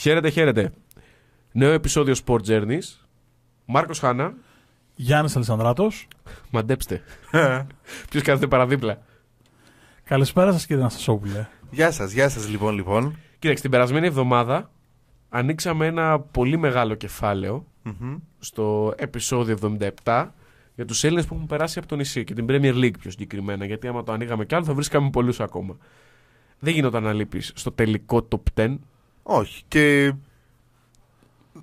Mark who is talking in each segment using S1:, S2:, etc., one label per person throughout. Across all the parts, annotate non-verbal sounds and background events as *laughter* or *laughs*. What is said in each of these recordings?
S1: Χαίρετε, χαίρετε. Νέο επεισόδιο Sport Journeys. Μάρκος Χάνα.
S2: Γιάννης Αλessandράτο.
S1: Μαντέψτε. Ποιος κάθεται παραδίπλα.
S2: Καλησπέρα σας κύριε Ναστασόπουλε.
S3: Γεια σας, γεια σας λοιπόν λοιπόν.
S1: Κοίταξε, την περασμένη εβδομάδα ανοίξαμε ένα πολύ μεγάλο κεφάλαιο
S3: Μμμ.
S1: στο επεισόδιο 77 για τους Έλληνες που έχουν περάσει από το νησί και την Premier League πιο συγκεκριμένα. Γιατί άμα το ανοίγαμε κι άλλο θα βρίσκαμε πολλούς ακόμα. Δεν γινόταν να λείπεις στο τελικό top 10.
S3: Όχι. Και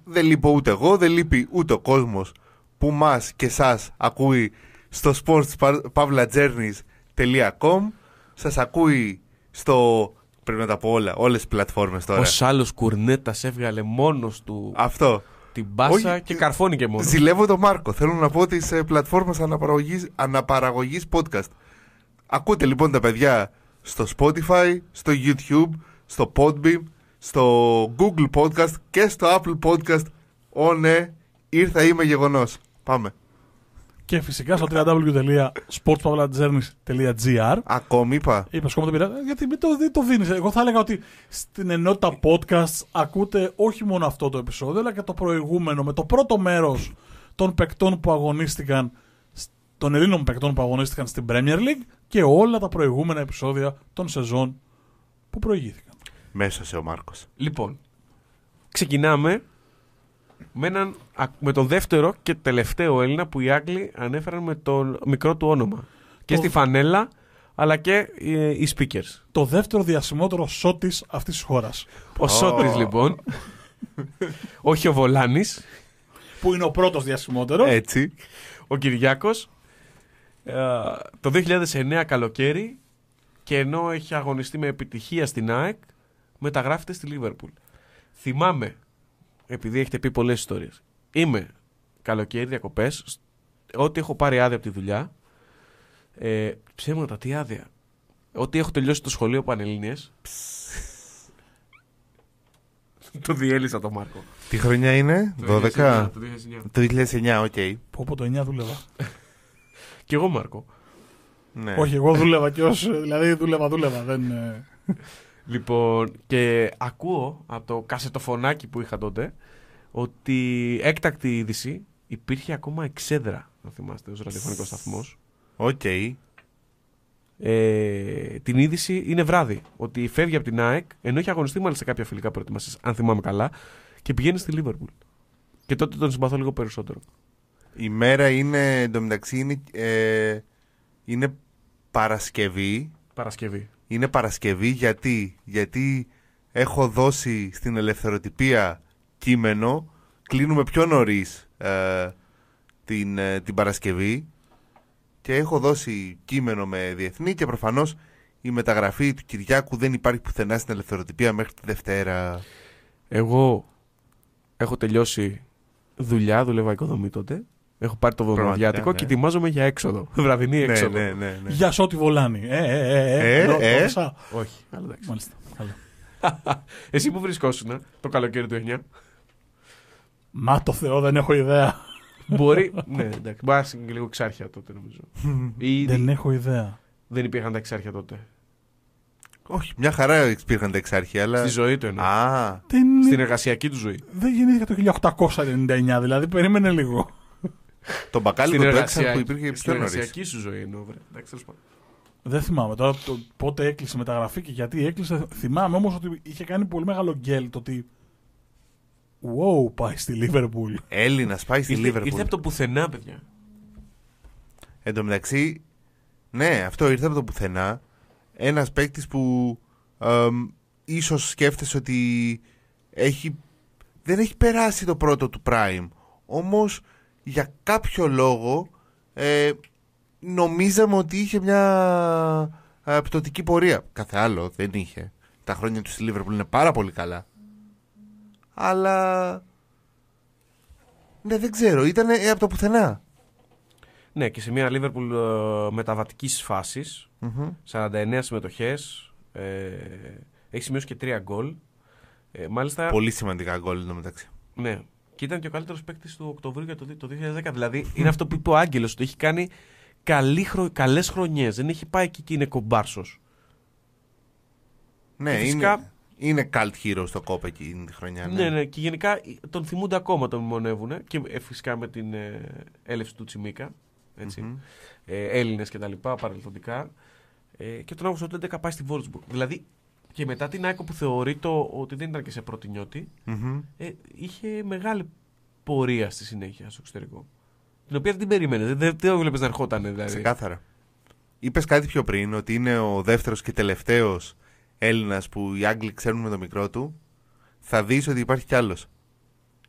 S3: δεν λείπω ούτε εγώ, δεν λείπει ούτε ο κόσμος που μας και εσά ακούει στο sportspavlajourneys.com. Σας ακούει στο. Πρέπει να τα πω όλα, όλες τις πλατφόρμες τώρα.
S1: Ο άλλος κουρνέτας έβγαλε μόνος του
S3: Αυτό.
S1: την μπάσα
S3: Όχι,
S1: και καρφώνει και μόνος.
S3: Ζηλεύω τον Μάρκο. Θέλω να πω τις πλατφόρμες αναπαραγωγής, αναπαραγωγής podcast. Ακούτε λοιπόν τα παιδιά στο Spotify, στο YouTube, στο Podbeam, στο Google Podcast και στο Apple Podcast. Ω ναι, ήρθα είμαι γεγονός. Πάμε.
S2: Και φυσικά στο www.sportspavlajourneys.gr.
S3: Ακόμη είπα.
S2: Είπα σκόμμα το πήρα. Γιατί μην το, δεν το δίνεις. Εγώ θα έλεγα ότι στην ενότητα podcast ακούτε όχι μόνο αυτό το επεισόδιο, αλλά και το προηγούμενο με το πρώτο μέρος των παικτών που αγωνίστηκαν, των Ελλήνων παικτών που αγωνίστηκαν στην Premier League και όλα τα προηγούμενα επεισόδια των σεζόν που προηγήθηκαν.
S3: Μέσα σε ο Μάρκος.
S1: Λοιπόν, ξεκινάμε με, έναν, α- με τον δεύτερο και τελευταίο Έλληνα που οι Άγγλοι ανέφεραν με το μικρό του όνομα. Και
S2: Το-
S1: στη φανέλα, αλλά και ε, οι speakers.
S2: Το δεύτερο διασημότερο σώτης αυτής της χώρας.
S1: Ο Σότρης λοιπόν, όχι ο Βολάνης,
S2: Που είναι ο πρώτος διασημότερος.
S3: Έτσι.
S1: ο Κυριάκος, ε, το 2009 καλοκαίρι και ενώ έχει αγωνιστεί με επιτυχία στην ΑΕΚ, μεταγράφεται στη Λίβερπουλ. Θυμάμαι, επειδή έχετε πει πολλές ιστορίες, είμαι καλοκαίρι διακοπές, ό,τι έχω πάρει άδεια από τη δουλειά, ε, ψέματα, τι άδεια, ό,τι έχω τελειώσει το σχολείο Πανελλήνιες, *laughs* το διέλυσα το Μάρκο.
S3: Τι χρονιά είναι, 12.
S1: Το 2009.
S3: Το 2009, οκ.
S2: Που από το 9 δούλευα.
S1: Και εγώ Μάρκο.
S3: Ναι.
S2: Όχι, εγώ δούλευα και ως, δηλαδή δούλευα, δούλευα. Δεν, ε,
S1: Λοιπόν, και ακούω από το κασετοφωνάκι που είχα τότε ότι έκτακτη είδηση υπήρχε ακόμα εξέδρα, αν θυμάστε, ως ραδιοφωνικός σταθμός.
S3: Οκ.
S1: Ε, την είδηση είναι βράδυ. Ότι φεύγει από την ΑΕΚ, ενώ έχει αγωνιστεί μάλιστα σε κάποια φιλικά προετοιμασίας, αν θυμάμαι καλά, και πηγαίνει στη Λίβερπουλ. Και τότε τον συμπαθώ λίγο περισσότερο.
S3: Η μέρα είναι, εντωμεταξύ, είναι, ε, είναι Παρασκευή.
S1: Παρασκευή.
S3: Είναι Παρασκευή γιατί, γιατί έχω δώσει στην Ελευθεροτυπία κείμενο. Κλείνουμε πιο νωρίς την, ε, την Παρασκευή και έχω δώσει κείμενο με διεθνή και προφανώς η μεταγραφή του Κυριάκου δεν υπάρχει πουθενά στην ελευθεροτυπία μέχρι τη Δευτέρα.
S1: Εγώ έχω τελειώσει δουλειά, δουλεύα οικοδομή τότε. Έχω πάρει το βδομαδιάτικο
S3: Πραγματικά,
S1: και
S3: ναι.
S1: ετοιμάζομαι για έξοδο. *laughs* Βραδινή
S3: Ναι,
S1: έξοδο.
S3: ναι, ναι, ναι.
S2: Για σώτη βολάνει. Ε, ε, ε, ε,
S3: Ε,
S2: εδώ,
S3: ε.
S2: το έδωσα.
S1: Όχι, αλλά εντάξει.
S2: Μάλιστα. Καλό. *laughs*
S1: Εσύ που βρισκόσουν το καλοκαίρι του 9.
S2: Μα το Θεό δεν έχω ιδέα.
S1: Μπορεί. ναι, εντάξει. Μπορεί να είναι λίγο εξάρχεια τότε νομίζω. *laughs* Ή
S2: δεν έχω ιδέα.
S1: δεν υπήρχαν τα εξάρχεια τότε.
S3: Όχι, μια χαρά υπήρχαν τα εξάρχεια, αλλά.
S1: Στη ζωή του εννοώ.
S3: Α,
S2: Δεν,
S1: Στην εργασιακή του ζωή.
S2: δεν γεννήθηκα το 1899, δηλαδή περίμενε λίγο.
S3: Τον μπακάλικο του έξαρχου που υπήρχε
S1: στην
S3: πιο νωρίς.
S1: εργασιακή σου ζωή εννοώ. βρε. Εντάξει, τέλος πάντων.
S2: Δεν θυμάμαι τώρα το, πότε έκλεισε η μεταγραφή και γιατί έκλεισε. Θυμάμαι όμως ότι είχε κάνει πολύ μεγάλο γκέλ το ότι. Wow, πάει στη Λίβερπουλ.
S3: Έλληνας πάει στη
S1: Ήρθε,
S3: Λίβερπουλ.
S1: ήρθε από το πουθενά, παιδιά.
S3: Εν τω μεταξύ, ναι, αυτό ήρθε από το πουθενά. Ένας παίκτης που εμ, ίσως σκέφτεσαι ότι έχει, δεν έχει περάσει το πρώτο του prime. Όμως για κάποιο λόγο ε, νομίζαμε ότι είχε μια ε, πτωτική πορεία. Κάθε άλλο δεν είχε. Τα χρόνια του στη Λίβερπουλ είναι πάρα πολύ καλά. Αλλά... Ναι, δεν ξέρω. Ήταν ε, από το πουθενά.
S1: Ναι, και σε μια Λίβερπουλ ε, μεταβατικής φάσης.
S3: Μμμ.
S1: 49 συμμετοχές. Ε, έχει σημειώσει και 3 γκολ. Ε, μάλιστα.
S3: Πολύ σημαντικά γκολ εν τω μεταξύ.
S1: Ναι. Και ήταν και ο καλύτερος παίκτης του Οκτωβρίου για το, δι- το 2010. Δηλαδή είναι αυτό που είπε ο Άγγελος, ότι έχει κάνει καλή χρο... καλές χρονιές. Δεν έχει πάει εκεί και είναι κομπάρσος.
S3: Ναι,
S1: και φυσικά
S3: είναι. Είναι cult hero στο κόπ εκείνη τη χρονιά.
S1: Ναι, ναι, και γενικά τον θυμούνται ακόμα, τον μνημονεύουν και ε, φυσικά με την ε, έλευση του Τσιμίκα. Έτσι.
S3: Μμμ.
S1: Ε, Έλληνες και τα λοιπά, παρελθοντικά. Ε, και τον Αύγουστο του 2011 πάει στη Βόρτσμπουργκ. Δηλαδή και μετά την Άικο που θεωρείται ότι δεν ήταν και σε πρώτη νιώτη,
S3: Μμμ.
S1: ε, είχε μεγάλη πορεία στη συνέχεια στο εξωτερικό. Την οποία δεν την περίμενε. Δεν, δεν, δεν το βλέπει να ερχόταν. Δηλαδή.
S3: Ξεκάθαρα. Είπες κάτι πιο πριν ότι είναι ο δεύτερος και τελευταίος Έλληνας που οι Άγγλοι ξέρουν με το μικρό του. Θα δεις ότι υπάρχει κι άλλος.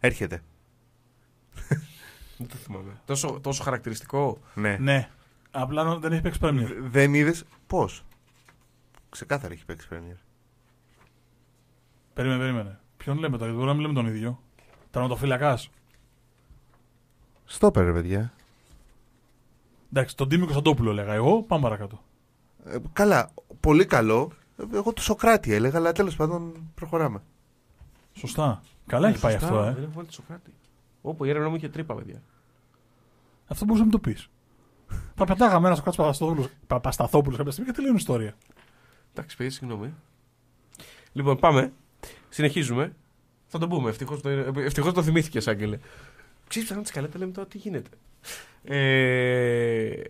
S3: Έρχεται.
S1: Δεν το θυμάμαι. Τόσο, τόσο χαρακτηριστικό.
S3: Ναι.
S2: Ναι. Απλά δεν έχει παίξει Premier.
S3: Δ- Δεν είδες πώς. Ξεκάθαρα έχει παίξει Premier.
S2: Περίμενε, περίμενε. Ποιον λέμε τώρα, γιατί μπορεί να μην λέμε τον ίδιο. Τερματοφύλακας.
S3: Στόπερ, ρε παιδιά.
S2: Εντάξει, τον Τίμη Κωνσταντόπουλο έλεγα εγώ. Πάμε παρακάτω.
S3: Ε, καλά. Πολύ καλό. Ε, Εγώ το Σοκράτη έλεγα, αλλά τέλος πάντων προχωράμε.
S2: Σωστά. Καλά έχει πάει
S1: Σωστά,
S2: αυτό, ε.
S1: Δεν έχω βάλει το Σοκράτη. Όπου η έρευνα μου είχε τρύπα, παιδιά.
S2: Αυτό μπορούσε να μου το πεις. Θα πετάγαμε ένα Σοκράτη Παπασταθόπουλος Παπασταθόπουλος κάποια στιγμή και τελείωνε η ιστορία.
S1: Εντάξει, παιδί, συγγνώμη. Λοιπόν, πάμε. Συνεχίζουμε. Θα το πούμε. Ευτυχώς το, ευτυχώς το θυμήθηκε, Άγγελε. Ξέρεις ψάχνω τη σκαλέτα, λέμε τώρα τι γίνεται. Ε,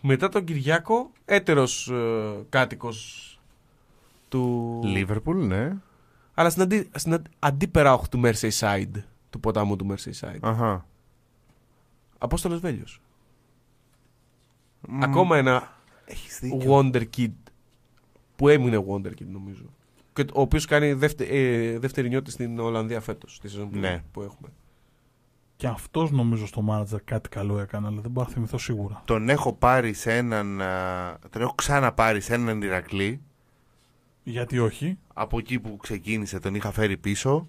S1: μετά τον Κυριάκο, έτερος ε, κάτοικος του...
S3: Λίβερπουλ, ναι.
S1: Αλλά στην, αντί, στην αντι- αντίπερα όχθη του Merseyside, του ποταμού του Merseyside.
S3: Αχα.
S1: Απόστολος Βέλιος.
S3: Μμ,
S1: Ακόμα ένα
S3: Έχεις δίκιο.
S1: Wonder Kid που έμεινε Wonder Kid νομίζω. Και ο οποίος κάνει δεύτε, ε, δεύτερη νιώτη στην Ολλανδία φέτος, τη σεζόν που,
S3: Ναι.
S1: που έχουμε.
S2: Και αυτός νομίζω στο μάνατζερ κάτι καλό έκανε, αλλά δεν μπορώ να θυμηθώ σίγουρα.
S3: Τον έχω πάρει σε έναν. α, Τον έχω ξαναπάρει σε έναν Ηρακλή.
S2: Γιατί όχι;
S3: Από εκεί που ξεκίνησε τον είχα φέρει πίσω.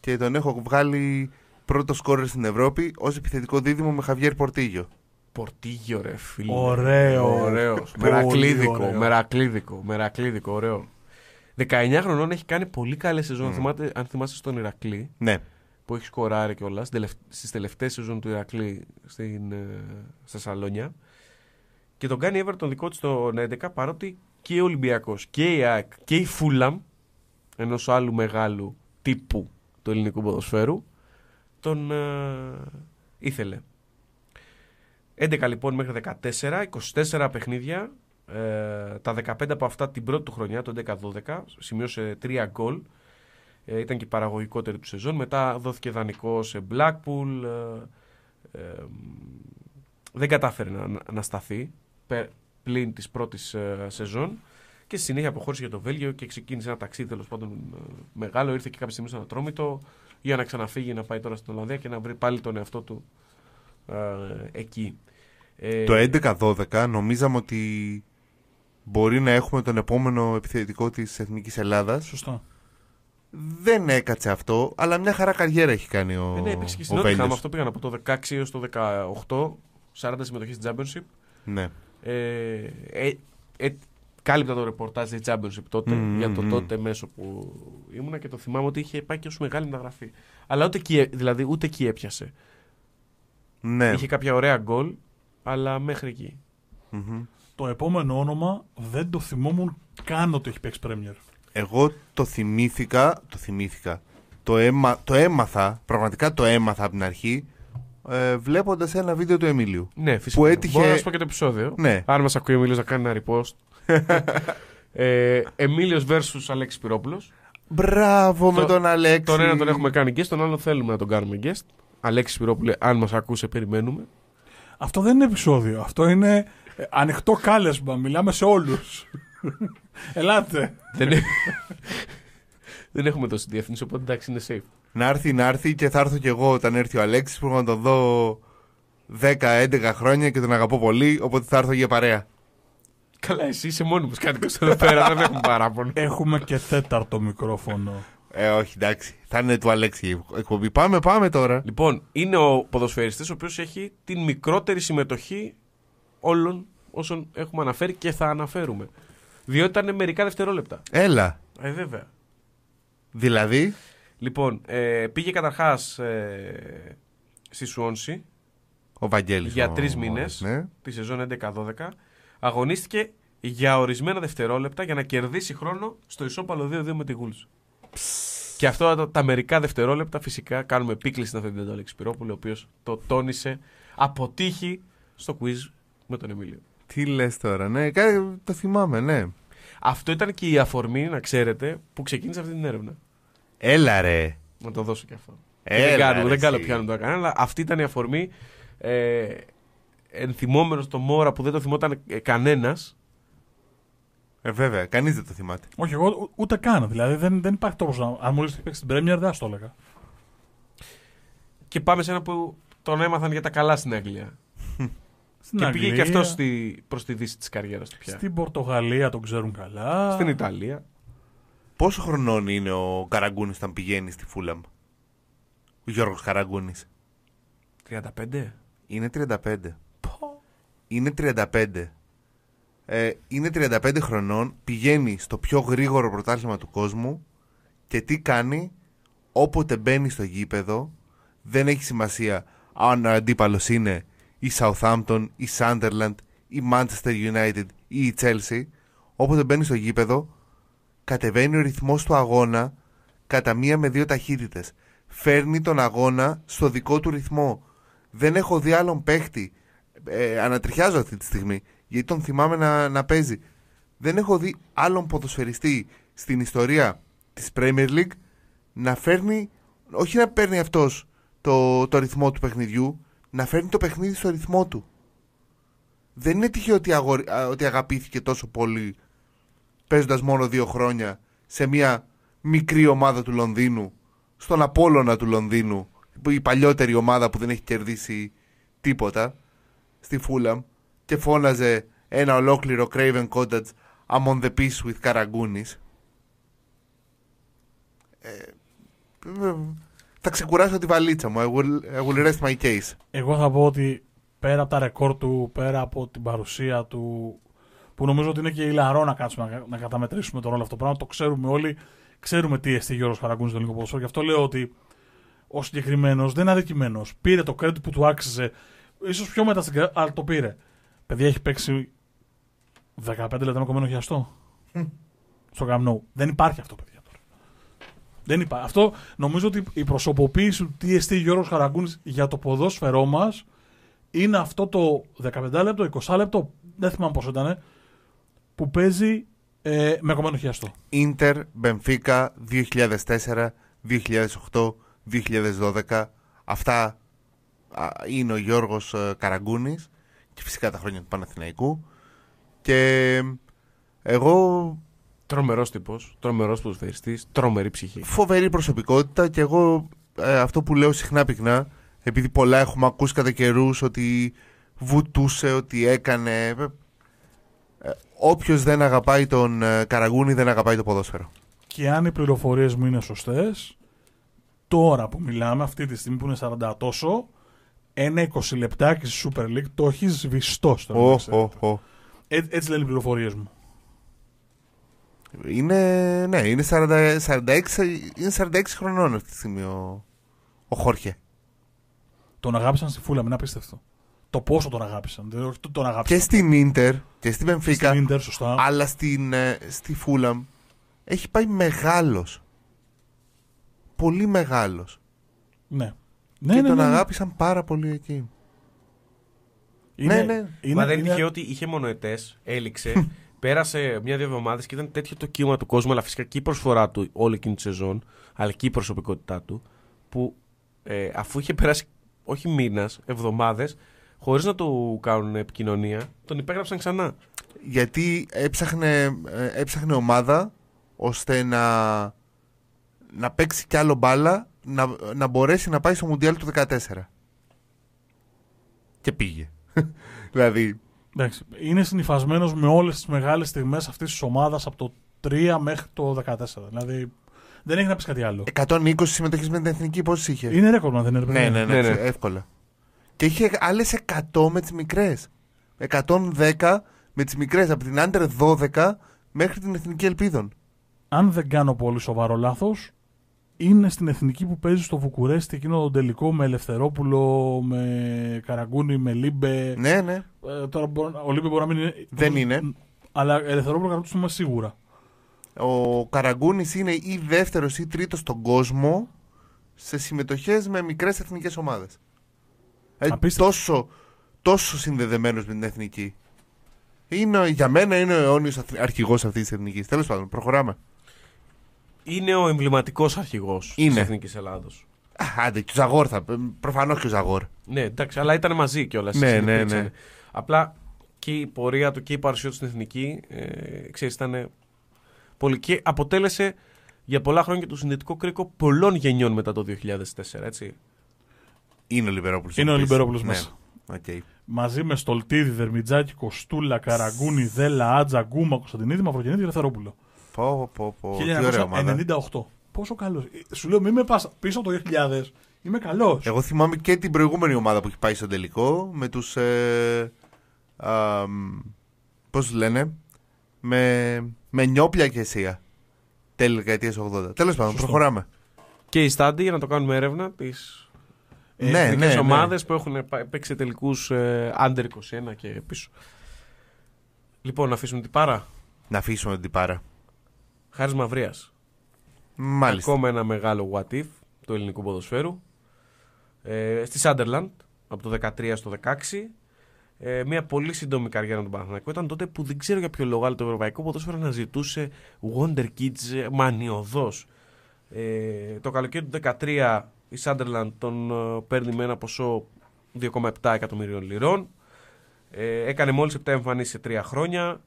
S3: Και τον έχω βγάλει πρώτος σκόρερ στην Ευρώπη ως επιθετικό δίδυμο με Χαβιέρ Πορτίγιο.
S1: Πορτίγιο, ρε φίλε.
S2: Ωραίο.
S1: Ωραίος.
S2: Πολύ
S1: Μερακλίδικο,
S2: ωραίο.
S1: μερακλίδικο, μερακλίδικο, ωραίο. 19 χρονών έχει κάνει πολύ καλή σεζόν.
S3: Μμ.
S1: Θυμάται, αν θυμάστε στον Ηρακλή,
S3: Ναι.
S1: που έχει σκοράρει κιόλας στις τελευταίες σεζόν του Ηρακλή στην, ε, στα Σαλόνια. Και τον κάνει η Everton δικό της στον 11 παρότι και ο Ολυμπιακός και η ΑΕΚ και η Φούλαμ ενός άλλου μεγάλου τύπου του ελληνικού ποδοσφαίρου τον ε, ήθελε. 11 λοιπόν μέχρι 14, 24 παιχνίδια. Ε, τα 15 από αυτά την πρώτη του χρονιά, το 11-12, σημείωσε 3 γκολ. Ε, ήταν και η παραγωγικότερη του σεζόν. Μετά δόθηκε δανεικό σε Blackpool. Ε, ε, δεν κατάφερε να, να σταθεί πε- πλην της πρώτης ε, σεζόν. Και στη συνέχεια αποχώρησε για το Βέλγιο και ξεκίνησε ένα ταξίδι τέλος πάντων ε, μεγάλο. Ήρθε και κάποια στιγμή στον Ατρόμητο για να ξαναφύγει να πάει τώρα στην Ολλανδία και να βρει πάλι τον εαυτό του ε, εκεί. Ε,
S3: Το 11-12 νομίζαμε ότι μπορεί να έχουμε τον επόμενο επιθετικό της Εθνικής Ελλάδας.
S2: Σωστά.
S3: Δεν έκατσε αυτό, αλλά μια χαρά καριέρα έχει κάνει ο,
S1: Ε, ναι, έπαιξε και
S3: ο
S1: στην Νότιχαμ.
S3: Βέλιος.
S1: Αυτό πήγαν από το 16 έως το 18. 40 συμμετοχή στην Championship.
S3: Ναι.
S1: Ε, ε, ε, κάλυπτα το ρεπορτάζ της Championship τότε,
S3: Μμμ,
S1: για το
S3: μμμ.
S1: τότε μέσο που ήμουνα και το θυμάμαι ότι είχε πάει και ως μεγάλη μεταγραφή. Αλλά ούτε εκεί, δηλαδή, ούτε εκεί έπιασε.
S3: ναι.
S1: Είχε κάποια ωραία γκολ, αλλά μέχρι εκεί.
S3: Μμμ.
S2: Το επόμενο όνομα δεν το θυμόμουν καν ότι έχει παίξει Premier.
S3: Εγώ το θυμήθηκα, το θυμήθηκα, το, έμα, το έμαθα, πραγματικά το έμαθα από την αρχή, ε, βλέποντας ένα βίντεο του Εμίλιου.
S1: Ναι, φυσικά.
S3: Που έτυχε-
S1: Μπορώ να σου πω και το επεισόδιο.
S3: Ναι,
S1: Αν μας ακούει ο Εμίλιος να κάνει ένα repost. *laughs* ε, Εμίλιος versus Αλέξης Πυρόπουλος.
S3: μπράβο με
S1: Το-
S3: τον Αλέξη.
S1: Τον ένα τον έχουμε κάνει guest, τον άλλο θέλουμε να τον κάνουμε guest. Αλέξης Πυρόπουλε, αν μας ακούσε, περιμένουμε.
S2: Αυτό δεν είναι επεισόδιο. Αυτό είναι ε, ανοιχτό κάλεσμα. Μιλάμε σε όλους. Ελάτε.
S1: δεν, έ- *laughs* δεν έχουμε τόση διεύθυνση, οπότε εντάξει είναι safe.
S3: Να έρθει, να έρθει και θα έρθω κι εγώ όταν έρθει ο Αλέξης που να τον δω 10-11 χρόνια και τον αγαπώ πολύ, οπότε θα έρθω για παρέα.
S1: Καλά, εσύ είσαι μόνιμος κάτοικος εδώ πέρα, δεν έχουμε παράπονο.
S2: Έχουμε και τέταρτο μικρόφωνο.
S3: Ε, όχι, εντάξει. Θα είναι του Αλέξη η εκπομπή. Πάμε, πάμε τώρα.
S1: Λοιπόν, είναι ο ποδοσφαιριστής ο οποίος έχει την μικρότερη συμμετοχή όλων όσων έχουμε αναφέρει και θα αναφέρουμε. Διότι ήταν μερικά δευτερόλεπτα.
S3: Έλα.
S1: Ε, βέβαια.
S3: Δηλαδή,
S1: Λοιπόν, ε, πήγε καταρχάς ε, στη Σουόνση
S3: ο Βαγγέλης.
S1: Για
S3: ο-
S1: τρεις μήνες.
S3: Ναι.
S1: τη σεζόν 11-12. Αγωνίστηκε για ορισμένα δευτερόλεπτα για να κερδίσει χρόνο στο ισόπαλο 2-2 με τη Γούλς. Και αυτό τα, τα μερικά δευτερόλεπτα φυσικά κάνουμε επίκληση στην Αθήνα τον Αλέξη Πυρόπουλο, ο οποίος το τόνισε αποτύχει στο quiz με τον Εμίλιο.
S3: Τι λες τώρα, ναι, κα- το θυμάμαι, ναι.
S1: Αυτό ήταν και η αφορμή, να ξέρετε, που ξεκίνησε αυτή την έρευνα.
S3: Έλα ρε.
S1: Να το δώσω και αυτό.
S3: Έλα,
S1: δεν κάνω,
S3: ρε,
S1: δεν κάνω
S3: εσύ.
S1: πιάνω το κανένα, αλλά αυτή ήταν η αφορμή. Ε, ενθυμόμενος το Μόρα που δεν το θυμόταν ε, κανένας.
S3: Ε, βέβαια, κανείς δεν το θυμάται.
S2: Όχι, εγώ ου- ούτε καν. Δηλαδή δεν, δεν υπάρχει τρόπο να. Αν μου λες ότι παίξει την Premier, δεν θα το έλεγα.
S1: Και πάμε σε ένα που τον έμαθαν για τα καλά στην Αγγλία.
S2: Στην
S1: και
S2: Αγγλία,
S1: πήγε και αυτός στη, προς τη δύση της καριέρας του πια.
S2: Στην Πορτογαλία τον ξέρουν καλά.
S1: Στην Ιταλία.
S3: Πόσο χρονών είναι ο Καραγκούνης όταν πηγαίνει στη Φούλαμ, Ο Γιώργος Καραγκούνης.
S1: 35.
S3: Είναι 35. Είναι 35. Ε, είναι 35 χρονών, πηγαίνει στο πιο γρήγορο πρωτάθλημα του κόσμου και τι κάνει όποτε μπαίνει στο γήπεδο δεν έχει σημασία αν ο αντίπαλος είναι η Southampton, η Sunderland, η Manchester United ή η Chelsea όποτε μπαίνει στο γήπεδο κατεβαίνει ο ρυθμός του αγώνα κατά μία με δύο ταχύτητες. Φέρνει τον αγώνα στο δικό του ρυθμό. Δεν έχω δει άλλον παίχτη ε, ανατριχιάζω αυτή τη στιγμή γιατί τον θυμάμαι να, να παίζει. Δεν έχω δει άλλον ποδοσφαιριστή στην ιστορία της Premier League να φέρνει όχι να παίρνει αυτός το, το ρυθμό του παιχνιδιού να φέρνει το παιχνίδι στο ρυθμό του. Δεν είναι τυχαίο ότι, αγορι- α, ότι αγαπήθηκε τόσο πολύ παίζοντας μόνο δύο χρόνια σε μια μικρή ομάδα του Λονδίνου στον Απόλλωνα του Λονδίνου η παλιότερη ομάδα που δεν έχει κερδίσει τίποτα στη Φούλαμ και φώναζε ένα ολόκληρο Craven Cottage I'm on the peace with Karagounis ε, ε, θα ξεκουράσω τη βαλίτσα μου I will, I will rest my case
S2: Εγώ θα πω ότι πέρα από τα ρεκόρ του, πέρα από την παρουσία του, που νομίζω ότι είναι και ηλαρό να κάτσουμε να, να καταμετρήσουμε τον όλο αυτό το πράγμα, το ξέρουμε όλοι, ξέρουμε τι εστί Γιώργος Χαραγκούνης στο ελληνικό ποδοσφαίρο. Γι' αυτό λέω ότι ο συγκεκριμένος δεν είναι αδικημένος. Πήρε το credit που του άξιζε, ίσως πιο μετά στην καριέρα, αλλά το πήρε. Παιδιά έχει παίξει 15 λεπτά με κομμένο χιαστό. στο Καμνό. Δεν υπάρχει αυτό, παιδιά. Τώρα. Δεν υπάρχει. Αυτό νομίζω ότι η προσωποποίηση του τι εστί Γιώργος Χαραγκούνης για το ποδόσφαιρό μας είναι αυτό το 15 λεπτό, 20 λεπτό, δεν θυμάμαι πόσο ήταν, που παίζει ε, με κομμένο χιαστό.
S3: Ίντερ, Μπενφίκα 2004, 2008, 2012 αυτά α, είναι ο Γιώργος ε, Καραγκούνης και φυσικά τα χρόνια του Παναθηναϊκού και εγώ
S1: Τρομερός τύπος, τρομερός ποδοσφαιριστής, τρομερή ψυχή.
S3: φοβερή προσωπικότητα και εγώ ε, αυτό που λέω συχνά πυκνά επειδή πολλά έχουμε ακούσει κατά καιρούς ότι βουτούσε, ότι έκανε ε, ε, όποιος δεν αγαπάει τον ε, Καραγκούνη δεν αγαπάει το ποδόσφαιρο
S2: Και αν οι πληροφορίες μου είναι σωστές, τώρα που μιλάμε, αυτή τη στιγμή που είναι 40 τόσο, ένα 20 λεπτάκι στη Super League το έχει σβηστό στο
S3: Ω,
S2: Manchester.
S3: ω, ω.
S2: Ε, Έτσι λένε οι πληροφορίες μου.
S3: Είναι, ναι, είναι 40, 46, είναι 46 χρονών αυτή τη στιγμή ο, ο Χόρχε.
S2: Τον αγάπησαν στη φούλα, μην απίστευτο. Το πόσο τον αγάπησαν. Δεν όχι τον αγάπησαν.
S3: Και στην Ίντερ και στην Μπενφίκα,
S2: Στην Ίντερ, σωστά.
S3: αλλά στην, ε, στη Φούλαμ έχει πάει μεγάλος. Πολύ μεγάλος.
S2: Ναι.
S3: και
S2: Ναι, ναι,
S3: τον
S2: ναι.
S3: αγάπησαν πάρα πολύ εκεί.
S2: Είναι,
S3: Ναι, ναι.
S2: Είναι,
S1: Μα δεν
S2: είναι-
S1: είναι τυχαίο ότι είχε μονοετές, έληξε, *laughs* πέρασε μια-δύο εβδομάδες και ήταν τέτοιο το κύμα του κόσμου, αλλά φυσικά και η προσφορά του όλη εκείνη τη σεζόν, αλλά και η προσωπικότητά του, που ε, αφού είχε περάσει όχι μήνας, εβδομάδες, χωρίς να του κάνουν επικοινωνία, τον υπέγραψαν ξανά.
S3: Γιατί έψαχνε, ε, έψαχνε ομάδα ώστε να, να παίξει κι άλλο μπάλα να, να μπορέσει να πάει στο Μουντιάλ του 14. Και πήγε. *laughs* δηλαδή,
S2: Εντάξει, είναι συνυφασμένος με όλες τις μεγάλες στιγμές αυτής της ομάδας από το 3 μέχρι το 14. Δηλαδή δεν έχει να πεις κάτι άλλο.
S3: 120 συμμετοχές με την εθνική πώς είχε;
S2: Είναι ρέκορ, μα δεν είναι.
S3: Ναι,
S2: παιδιά.
S3: ναι, ναι,
S1: Ναι, ναι.
S3: εύκολα. Και είχε άλλες 100 με τις μικρές. 110 με τις μικρές, από την Under 12 μέχρι την Εθνική Ελπίδων.
S2: Αν δεν κάνω πολύ σοβαρό λάθος, είναι στην εθνική που παίζει στο Βουκουρέστι εκείνο το τελικό με Ελευθερόπουλο, με Καραγκούνη, με Λίμπε.
S3: Ναι, ναι.
S2: Ε, τώρα μπορεί- ο Λίμπε μπορεί να μην είναι.
S3: Δεν είναι.
S2: Αλλά Ελευθερόπουλο Καραγκούνη είμαι σίγουρα.
S3: ο Καραγκούνης είναι ή δεύτερος ή τρίτος στον κόσμο σε συμμετοχές με μικρές εθνικές ομάδες. Ε,
S2: Απίστευτο.
S3: τόσο, τόσο συνδεδεμένος με την εθνική. Είναι, για μένα είναι ο αιώνιος αθ- αρχηγός αυτής της εθνικής. Τέλος πάντων, προχωράμε.
S1: Είναι ο εμβληματικός αρχηγός της
S3: Είναι.
S1: Εθνικής Ελλάδος.
S3: Α, άντε, και ο Ζαγόρ θα Προφανώς και ο Ζαγόρ.
S1: Ναι, εντάξει, αλλά ήταν μαζί κιόλας.
S3: Ναι, ναι, ναι.
S1: Απλά και η πορεία του και η παρουσία του στην εθνική, ε, ξέρεις, ήταν πολύ. και αποτέλεσε για πολλά χρόνια το συνδετικό κρίκο πολλών γενιών μετά το 2004, έτσι.
S3: Είναι ο Λιμπερόπουλος.
S2: Είναι ο
S3: θα πεις.
S2: Λιμπερόπουλος
S3: Ναι.
S2: μέσα.
S3: Οκ.
S2: Μαζί με Στολτίδη, Δερμιτζάκη, Κοστούλα, Καραγκούνη, Δέλλα, Άτζα, Γκούμα, Κωνσταντινίδη, Μαυρογεννίδη, Ελευθερόπουλο.
S3: Πω, πω, πω. Τι ωραία ομάδα.
S2: 1998. Πόσο καλός. Σου λέω, μην με πας πίσω από το 2000. Είμαι καλός.
S3: Εγώ θυμάμαι και την προηγούμενη ομάδα που έχει πάει στο τελικό με τους ε, α, μ, πώς λένε με, με νιόπια και εσία τέλη δεκαετίας 80 τέλος πάντων
S2: Σωστό.
S3: προχωράμε
S1: Και η Στάντι, για να το κάνουμε έρευνα, τις
S2: Ε,
S3: ναι, ναι, ναι.
S1: ομάδες που έχουν πα- παίξει τελικούς ε, under 21 και πίσω. Λοιπόν, να αφήσουμε την πάρα.
S3: να αφήσουμε την πάρα
S1: Χάρης Μαυρίας.
S3: μάλιστα
S1: Ακόμα ένα μεγάλο what if του ελληνικού ποδοσφαίρου. Ε, στη Sunderland από το 13 στο 16. Ε, μια πολύ σύντομη καριέρα του Παναθηναϊκού. Ήταν τότε που δεν ξέρω για ποιο λόγο, αλλά το ευρωπαϊκό ποδόσφαιρο αναζητούσε Wonder Kids ε, μανιωδώς. Ε, το καλοκαίρι του 13 η Sunderland τον ε, παίρνει με ένα ποσό 2,7 εκατομμυρίων λιρών. Ε, έκανε μόλις 7 εμφανίσεις σε 3 χρόνια.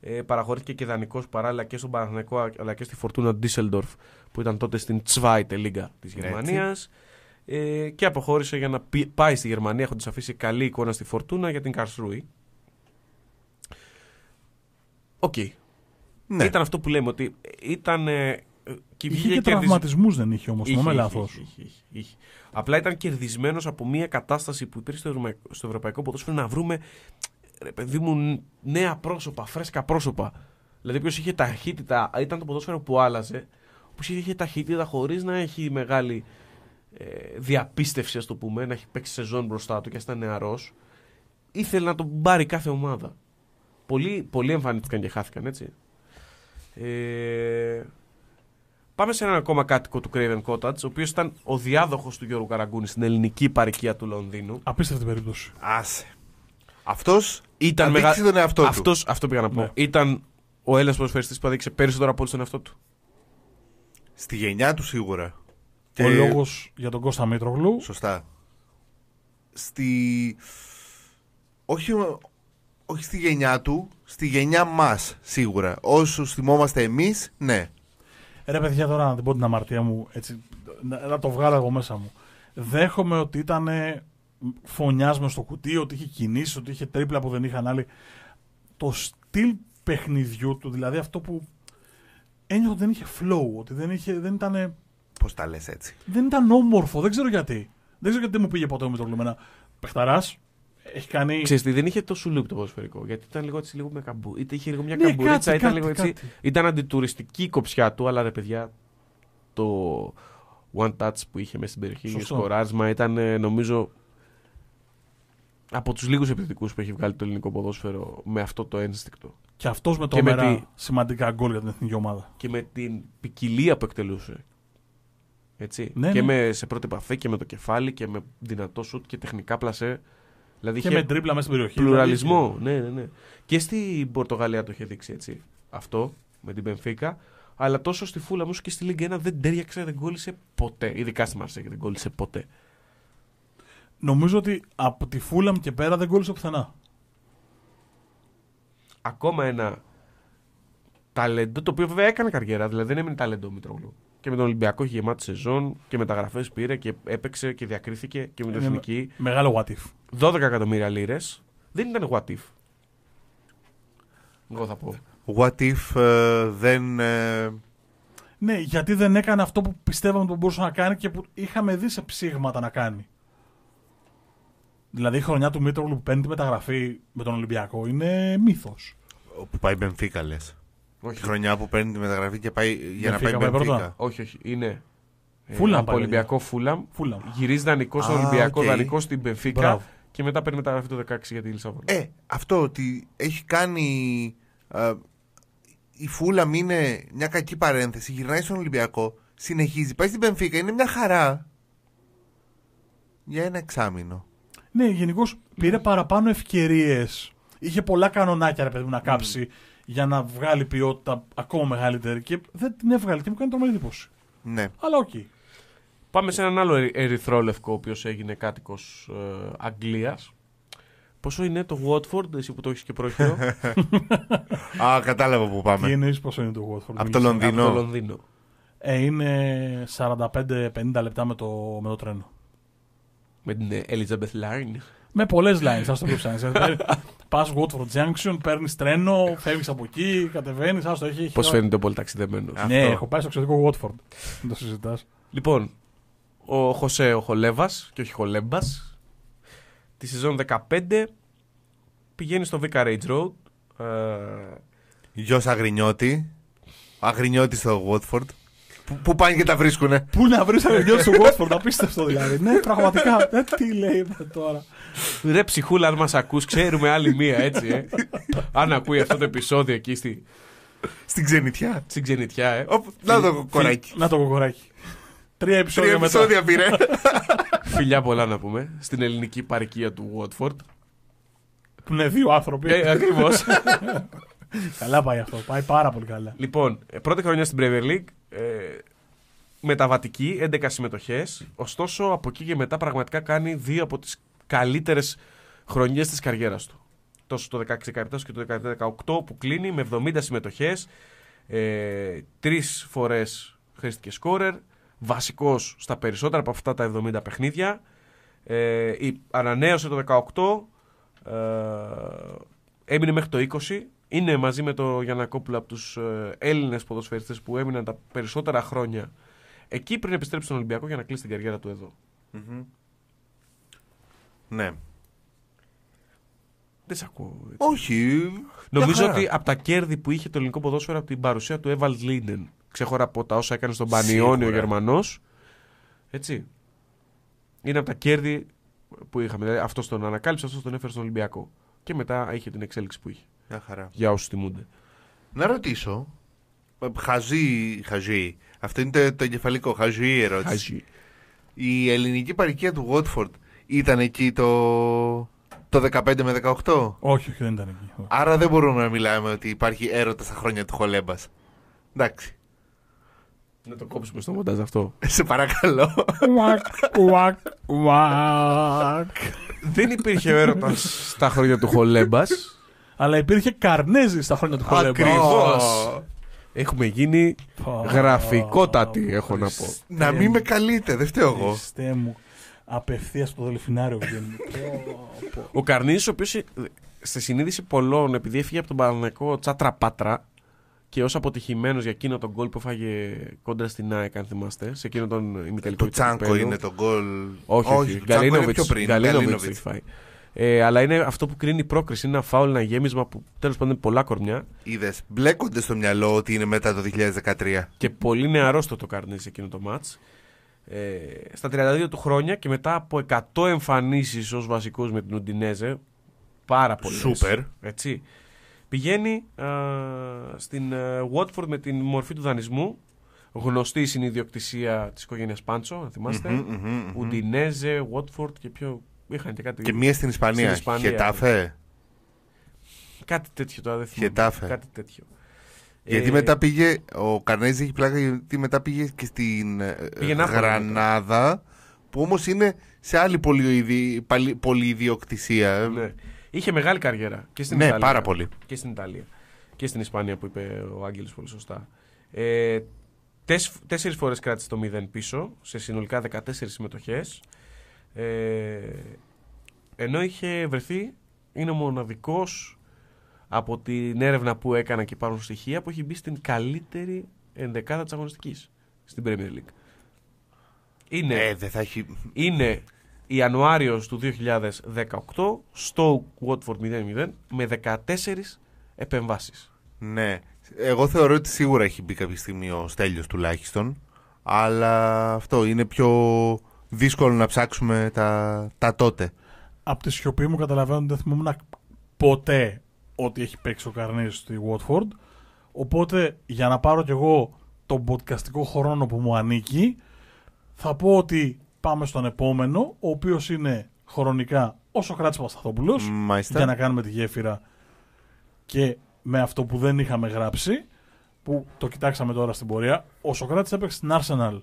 S1: Ε, παραχωρήθηκε και δανεικός παράλληλα και στον Παναθηναϊκό αλλά και στη Φορτούνα Düsseldorf που ήταν τότε στην Zweite Liga της
S3: Έτσι.
S1: Γερμανίας. Ε, και αποχώρησε για να πι- πάει στη Γερμανία έχοντας αφήσει καλή εικόνα στη Φορτούνα για την Καρσρούη. Οκ.
S3: ναι.
S1: Ήταν αυτό που λέμε ότι ήταν. Ε, και
S2: Είχε
S1: βγήκε
S2: και
S1: κερδισ-
S2: τραυματισμούς δεν είχε όμως.
S1: Είχε,
S2: Θυμάμαι
S1: είχε,
S2: λάθος.
S1: είχε, είχε, είχε, είχε. Απλά ήταν κερδισμένος από μια κατάσταση που υπήρχε στο, ευρωπαϊκό- στο ευρωπαϊκό ποδόσφαιρο να βρούμε ρε παιδί μου νέα πρόσωπα, φρέσκα πρόσωπα. Δηλαδή, ποιος είχε ταχύτητα, ήταν το ποδόσφαιρο που άλλαζε, που είχε ταχύτητα χωρίς να έχει μεγάλη ε, διαπίστευση, ας το πούμε, να έχει παίξει σεζόν μπροστά του και να ήταν νεαρός. Ήθελε να τον πάρει κάθε ομάδα. Πολλοί, πολλοί εμφανίστηκαν και χάθηκαν, έτσι. Ε, Πάμε σε έναν ακόμα κάτοικο του Craven Cottage, ο οποίος ήταν ο διάδοχος του Γιώργου Καραγκούνη στην ελληνική παροικία του Λονδίνου.
S2: Απίστευτη περίπτωση.
S3: άσε αυτός
S1: Ήταν
S3: αδείξει
S1: μεγα...
S3: τον εαυτό του
S1: αυτός, αυτό πήγα να πω.
S2: Ναι.
S1: Ήταν ο Έλληνας ποδοσφαιριστής που έδειξε περισσότερο από όλους τον εαυτό του.
S3: στη γενιά του σίγουρα
S2: Ο λόγος για τον Κώστα Μήτρογλου.
S3: Σωστά. Στη... Όχι, όχι στη γενιά του, στη γενιά μας σίγουρα. Όσους θυμόμαστε εμείς, ναι.
S2: Ρε παιδιά, τώρα να την πω την αμαρτία μου, έτσι, να, να το βγάλω εγώ μέσα μου. Δέχομαι ότι ήταν φωνιάσμα στο κουτί, ότι είχε κινήσει, ότι είχε τρίπλα που δεν είχαν άλλοι. Το στυλ παιχνιδιού του, δηλαδή αυτό που ένιωθα ότι δεν είχε flow, ότι δεν, είχε, δεν, ήταν,
S3: Πώς τα λες έτσι.
S2: δεν ήταν όμορφο, δεν ξέρω γιατί. Δεν ξέρω γιατί δεν μου πήγε ποτέ με το κλειμένα. Πεχταρά, έχει κάνει.
S1: Ξέρεις τι, δεν είχε το σουλούπ το ποδοσφαιρικό. Γιατί ήταν λίγο έτσι, λίγο με καμπού. Είτε είχε λίγο μια
S2: Ναι,
S1: καμπουρίτσα,
S2: κάτι,
S1: ήταν
S2: κάτι,
S1: λίγο έτσι.
S2: κάτι.
S1: Ήταν αντιτουριστική η κοψιά του, αλλά ρε παιδιά, το one touch που είχε μέσα στην περιοχή,
S2: Σωστό.
S1: σκοράρισμα, ήταν ε, νομίζω από τους λίγους επιθετικούς που έχει βγάλει το ελληνικό ποδόσφαιρο με αυτό το ένστικτο.
S2: Και αυτός με
S1: Και με
S2: τρομερά
S1: τη-
S2: σημαντικά γκολ για την εθνική ομάδα.
S1: Και με την ποικιλία που εκτελούσε. Έτσι.
S2: Ναι,
S1: και
S2: ναι.
S1: με, σε πρώτη επαφή και με το κεφάλι και με δυνατό σουτ και τεχνικά πλασέ. Δηλαδή
S2: Και
S1: είχε
S2: με τρίπλα μέσα στην περιοχή.
S1: πλουραλισμό. Ναι, ναι, ναι. Και στην Πορτογαλία το είχε δείξει έτσι. Αυτό με την Πενφύκα. Αλλά τόσο στη Φούλα μου και στη Λίγκα 1 δεν τέριαξε, δεν κόλλησε ποτέ. Ειδικά στη Μαρσέκ δεν κόλλησε ποτέ.
S2: Νομίζω ότι από τη Φούλαμ και πέρα δεν κόλλησε πουθενά.
S1: Ακόμα ένα ταλέντο το οποίο βέβαια έκανε καριέρα. Δηλαδή δεν έμεινε ταλέντο ο Μητρόγλου. Και με τον Ολυμπιακό είχε γεμάτη σεζόν και μεταγραφές πήρε και έπαιξε και διακρίθηκε και με την
S2: Είναι
S1: εθνική.
S2: Μεγάλο what if.
S1: 12 εκατομμύρια λίρες. Δεν ήταν what if. Εγώ θα πω.
S3: What if ε, δεν... ε,
S2: Ναι, γιατί δεν έκανε αυτό που πιστεύαμε ότι μπορούσε να κάνει και που είχαμε δει σε ψήγματα να κάνει. Δηλαδή η χρονιά του Μήτρογλου που παίρνει τη μεταγραφή με τον Ολυμπιακό είναι μύθος.
S3: που πάει Μπενφίκα λες.
S1: Όχι,
S3: Χρονιά που παίρνει τη μεταγραφή και πάει, για να
S2: Μπενφίκα
S3: πάει
S2: πάει πρώτα.
S3: Μπενφίκα.
S1: όχι, όχι. Είναι. ε,
S2: Φούλαμ
S1: από
S2: πάει,
S1: Ολυμπιακό Φούλαμ.
S2: Φούλαμ.
S1: Γυρίζει δανεικός στον
S3: Α,
S1: Ολυμπιακό,
S3: οκ.
S1: δανεικός στην Μπενφίκα.
S2: Μπράβο.
S1: Και μετά παίρνει μεταγραφή το 16 για τη Λισαβόνα.
S3: Ε, αυτό ότι έχει κάνει... ε, η Φούλαμ είναι μια κακή παρένθεση, γυρνάει στον Ολυμπιακό, συνεχίζει, πάει στην Μπενφίκα, είναι μια χαρά. Για ένα εξάμηνο.
S2: Ναι, γενικώ πήρε παραπάνω ευκαιρίες. Είχε πολλά κανονάκια ρε παιδί μου να κάψει για να βγάλει ποιότητα ακόμα μεγαλύτερη και δεν την έβγαλε και μου κάνει τρομερή εντύπωση.
S3: Ναι.
S2: Αλλά οκ.
S1: Πάμε σε έναν άλλο ερυ- ερυθρόλευκο, ο οποίος έγινε κάτοικος ε, Αγγλίας. Πόσο είναι το Watford, εσύ που το έχεις και πρόχειρο, *laughs*
S3: Α, κατάλαβα που
S2: Τι
S3: πάμε.
S2: εννοείς πόσο είναι το Watford.
S3: Από το
S2: μίλησα.
S3: Λονδίνο.
S1: από το Λονδίνο.
S2: Ε, είναι 45-50 λεπτά με το, με το τρένο.
S1: Με την ε, Elizabeth Line.
S2: Με πολλές lines, α το πει Πας Watford Junction, παίρνεις τρένο, φεύγεις από εκεί, κατεβαίνεις. Α το έχει. έχει
S1: Πώς
S2: ώρα.
S1: φαίνεται ο πολυταξιδεμένο.
S3: Α.
S2: Ναι,
S3: αυτό.
S2: έχω πάει στο εξωτικό Watford. Δεν το συζητάς.
S1: Λοιπόν, ο Χωσέ ο Χολέβας και όχι Χολέμπας, τη σεζόν 15 πηγαίνει στο Vicarage Road. Ε,
S3: Γιος Αγρινιώτη. Αγρινιώτη στο Watford. Που, που πάνε και τα βρίσκουνε.
S2: Πού να βρει αγριό στο Watford, απίστευτο δηλαδή. ναι, πραγματικά. Ε, τι λέει τώρα.
S1: ρε ψυχούλα, αν μας ακούς, ξέρουμε άλλη μία έτσι. Ε. αν ακούει αυτό το επεισόδιο εκεί στη,
S3: Στην ξενιτιά.
S1: στην ξενιτιά, ε.
S3: Οπ, να το κοράκι.
S2: Να το κοκοράκι. Τρία
S3: Τρία
S2: επεισόδια μετά.
S3: επεισόδια πήρε.
S1: Φιλιά πολλά να πούμε. Στην ελληνική παροικία του Watford.
S2: Που είναι δύο άνθρωποι.
S1: ε, Ακριβώς. *laughs*
S2: Καλά πάει αυτό. Πάει πάρα πολύ καλά.
S1: λοιπόν, ε, πρώτη χρονιά στην Premier League. Ε, μεταβατική, 11 συμμετοχές. Ωστόσο, από εκεί και μετά πραγματικά κάνει δύο από τις καλύτερες χρονιές της καριέρας του. Τόσο το 16-17 και το 17-18 που κλείνει με 70 συμμετοχές, ε, τρεις φορές χρήστηκε σκόρερ, βασικός στα περισσότερα από αυτά τα 70 παιχνίδια. Ε, η, ανανέωσε το 18, ε, έμεινε μέχρι το 20, είναι μαζί με το Γιανακόπουλο από τους ε, Έλληνες ποδοσφαιριστές που έμειναν τα περισσότερα χρόνια εκεί πριν επιστρέψει στον Ολυμπιακό για να κλείσει την καριέρα του εδώ.
S3: Μμμ. Ναι.
S1: Δεν σε ακούω. έτσι.
S3: Όχι.
S1: Νομίζω
S3: χαρά.
S1: ότι από τα κέρδη που είχε το ελληνικό ποδόσφαιρο από την παρουσία του Εύαλτ Λίντεν, ξέχωρα από τα όσα έκανε στον Πανιόνιο ο
S3: Σίγουρα.
S1: Γερμανός. Έτσι. Είναι από τα κέρδη που είχαμε. Δηλαδή αυτός τον ανακάλυψε, αυτός τον έφερε στον Ολυμπιακό. Και μετά είχε την εξέλιξη που είχε.
S3: Μια χαρά.
S1: Για όσους θυμούνται.
S3: Να ρωτήσω. ε, Χαζή, χαζή. Αυτό είναι το, το εγκεφαλικό. Χαζή η ερώτηση.
S1: Χαζί.
S3: Η ελληνική παροικία του Watford ήταν εκεί το, το 15 με 18.
S2: Όχι, όχι, δεν ήταν εκεί. Όχι.
S3: Άρα δεν μπορούμε να μιλάμε ότι υπάρχει έρωτας στα χρόνια του Χολέμπας. Εντάξει.
S1: Να το κόψουμε στο μοντάζ αυτό.
S3: Σε παρακαλώ.
S2: Ουακ, ουακ, ουακ.
S1: Δεν υπήρχε έρωτας στα χρόνια του Χολέμπας.
S2: Αλλά υπήρχε καρνέζι στα χρόνια του Χολέμπα.
S1: Ακριβώς. Έχουμε γίνει
S2: Πω,
S1: γραφικότατοι,
S2: πω,
S1: έχω να πω.
S2: Χριστέ
S3: να μην
S2: μου,
S3: με καλείτε, δεν φταίω εγώ.
S2: Χριστέ μου. Απευθείας στο δελφινάριο βγαίνουν. Πω, πω.
S1: Ο Καρνίζη, ο οποίος στη συνείδηση πολλών, επειδή έφυγε από τον Παναγενικό Τσάτρα Πάτρα και ως αποτυχημένος για εκείνο τον γκολ που έφαγε κόντρα στην ΑΕΚ, αν θυμάστε, σε εκείνο τον ημιτελικό
S3: Το
S1: του
S3: Τσάνκο
S1: κυπέλλου.
S3: είναι το γκολ.
S1: Όχι, όχι.
S3: το Τσάνκο είναι
S1: Γκαλίνοβιτς-
S3: πιο πριν.
S1: Γκαλίνοβιτς
S3: Γκαλίνοβιτς.
S1: έχει φάει. Ε, αλλά είναι αυτό που κρίνει η πρόκριση. Είναι ένα φάουλ, ένα γέμισμα που τέλος πάντων είναι πολλά κορμιά
S3: Είδες. Μπλέκονται στο μυαλό ότι είναι μετά το 2013.
S1: και πολύ νεαρός το Καρνίζη εκείνο το μάτ. Ε, στα 32 του χρόνια και μετά από 100 εμφανίσεις ως βασικός με την Ουντινέζε πάρα πολλές
S3: Σούπερ.
S1: έτσι, πηγαίνει α, στην ε, Watford με την μορφή του δανεισμού γνωστή η συνειδιοκτησία της οικογένειας Πάντσο αν θυμάστε
S3: Μμμ, μμμ, μμμ.
S1: Ουντινέζε, Watford και πιο είχαν και κάτι
S3: Και μία στην Ισπανία.
S1: Στην Ισπανία.
S3: Χετάφε.
S1: κάτι τέτοιο τώρα δεν θυμάμαι
S3: Χετάφε.
S1: κάτι τέτοιο
S3: Γιατί
S1: Ε,
S3: μετά πήγε. Ο Καρνέζη έχει πλάκα γιατί μετά πήγε και στην ε,
S1: Πήγε Νάπολη
S3: Γρανάδα. Που όμως είναι σε άλλη πολυειδι- παλι- πολυιδιοκτησία.
S1: ναι. είχε μεγάλη καριέρα και στην
S3: Ναι,
S1: Ιταλία
S3: πάρα πολύ.
S1: και στην Ιταλία και στην Ισπανία που είπε ο Άγγελος πολύ σωστά. Ε, τεσ, τέσσερις φορές κράτησε το 0 πίσω σε συνολικά 14 συμμετοχές ε, ενώ είχε βρεθεί είναι ο μοναδικός από την έρευνα που έκανα και υπάρχουν στοιχεία που έχει μπει στην καλύτερη ενδεκάδα της αγωνιστικής στην Premier League. Είναι,
S3: Ε, δεν θα έχει.
S1: είναι Ιανουάριος του 2018 στο Watford 0-0 με 14 επεμβάσεις.
S3: Ναι. Εγώ θεωρώ ότι σίγουρα έχει μπει κάποια στιγμή ο Στέλιος τουλάχιστον. Αλλά αυτό είναι πιο δύσκολο να ψάξουμε τα, τα τότε.
S2: Από τη σιωπή μου καταλαβαίνω ότι δεν θυμόμουν ποτέ ότι έχει παίξει ο Καρνέζη στη Watford. Οπότε, για να πάρω κι εγώ τον podcastικό χρόνο που μου ανήκει, θα πω ότι πάμε στον επόμενο, ο οποίος είναι χρονικά ο Σοκράτης Παπασταθόπουλος,
S3: Μάλιστα.
S2: για να κάνουμε τη γέφυρα και με αυτό που δεν είχαμε γράψει, που το κοιτάξαμε τώρα στην πορεία. Ο Σοκράτης έπαιξε στην Arsenal